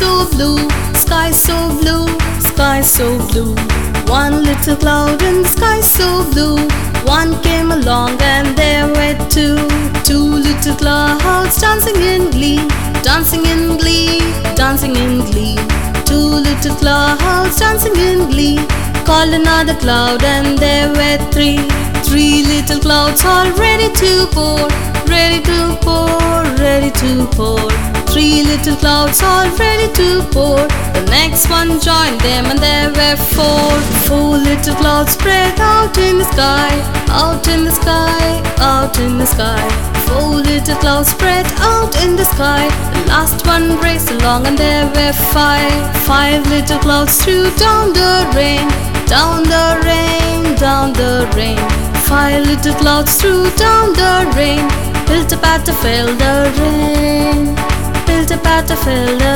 so blue, sky so blue, sky so blue. One little cloud in the sky so blue. One came along and there were two. Two little clouds dancing in glee, dancing in glee, dancing in glee. Two little clouds dancing in glee. Called another cloud and there were three. Three little clouds all ready to pour, ready to pour, ready to pour. Three little clouds all ready to pour. The next one joined them and there were four. Four little clouds spread out in the sky, out in the sky, out in the sky. Four little clouds spread out in the sky. The last one raced along and there were five. Five little clouds threw down the rain, down the rain, down the rain. Five little clouds threw down the rain. To fill the rain. Fill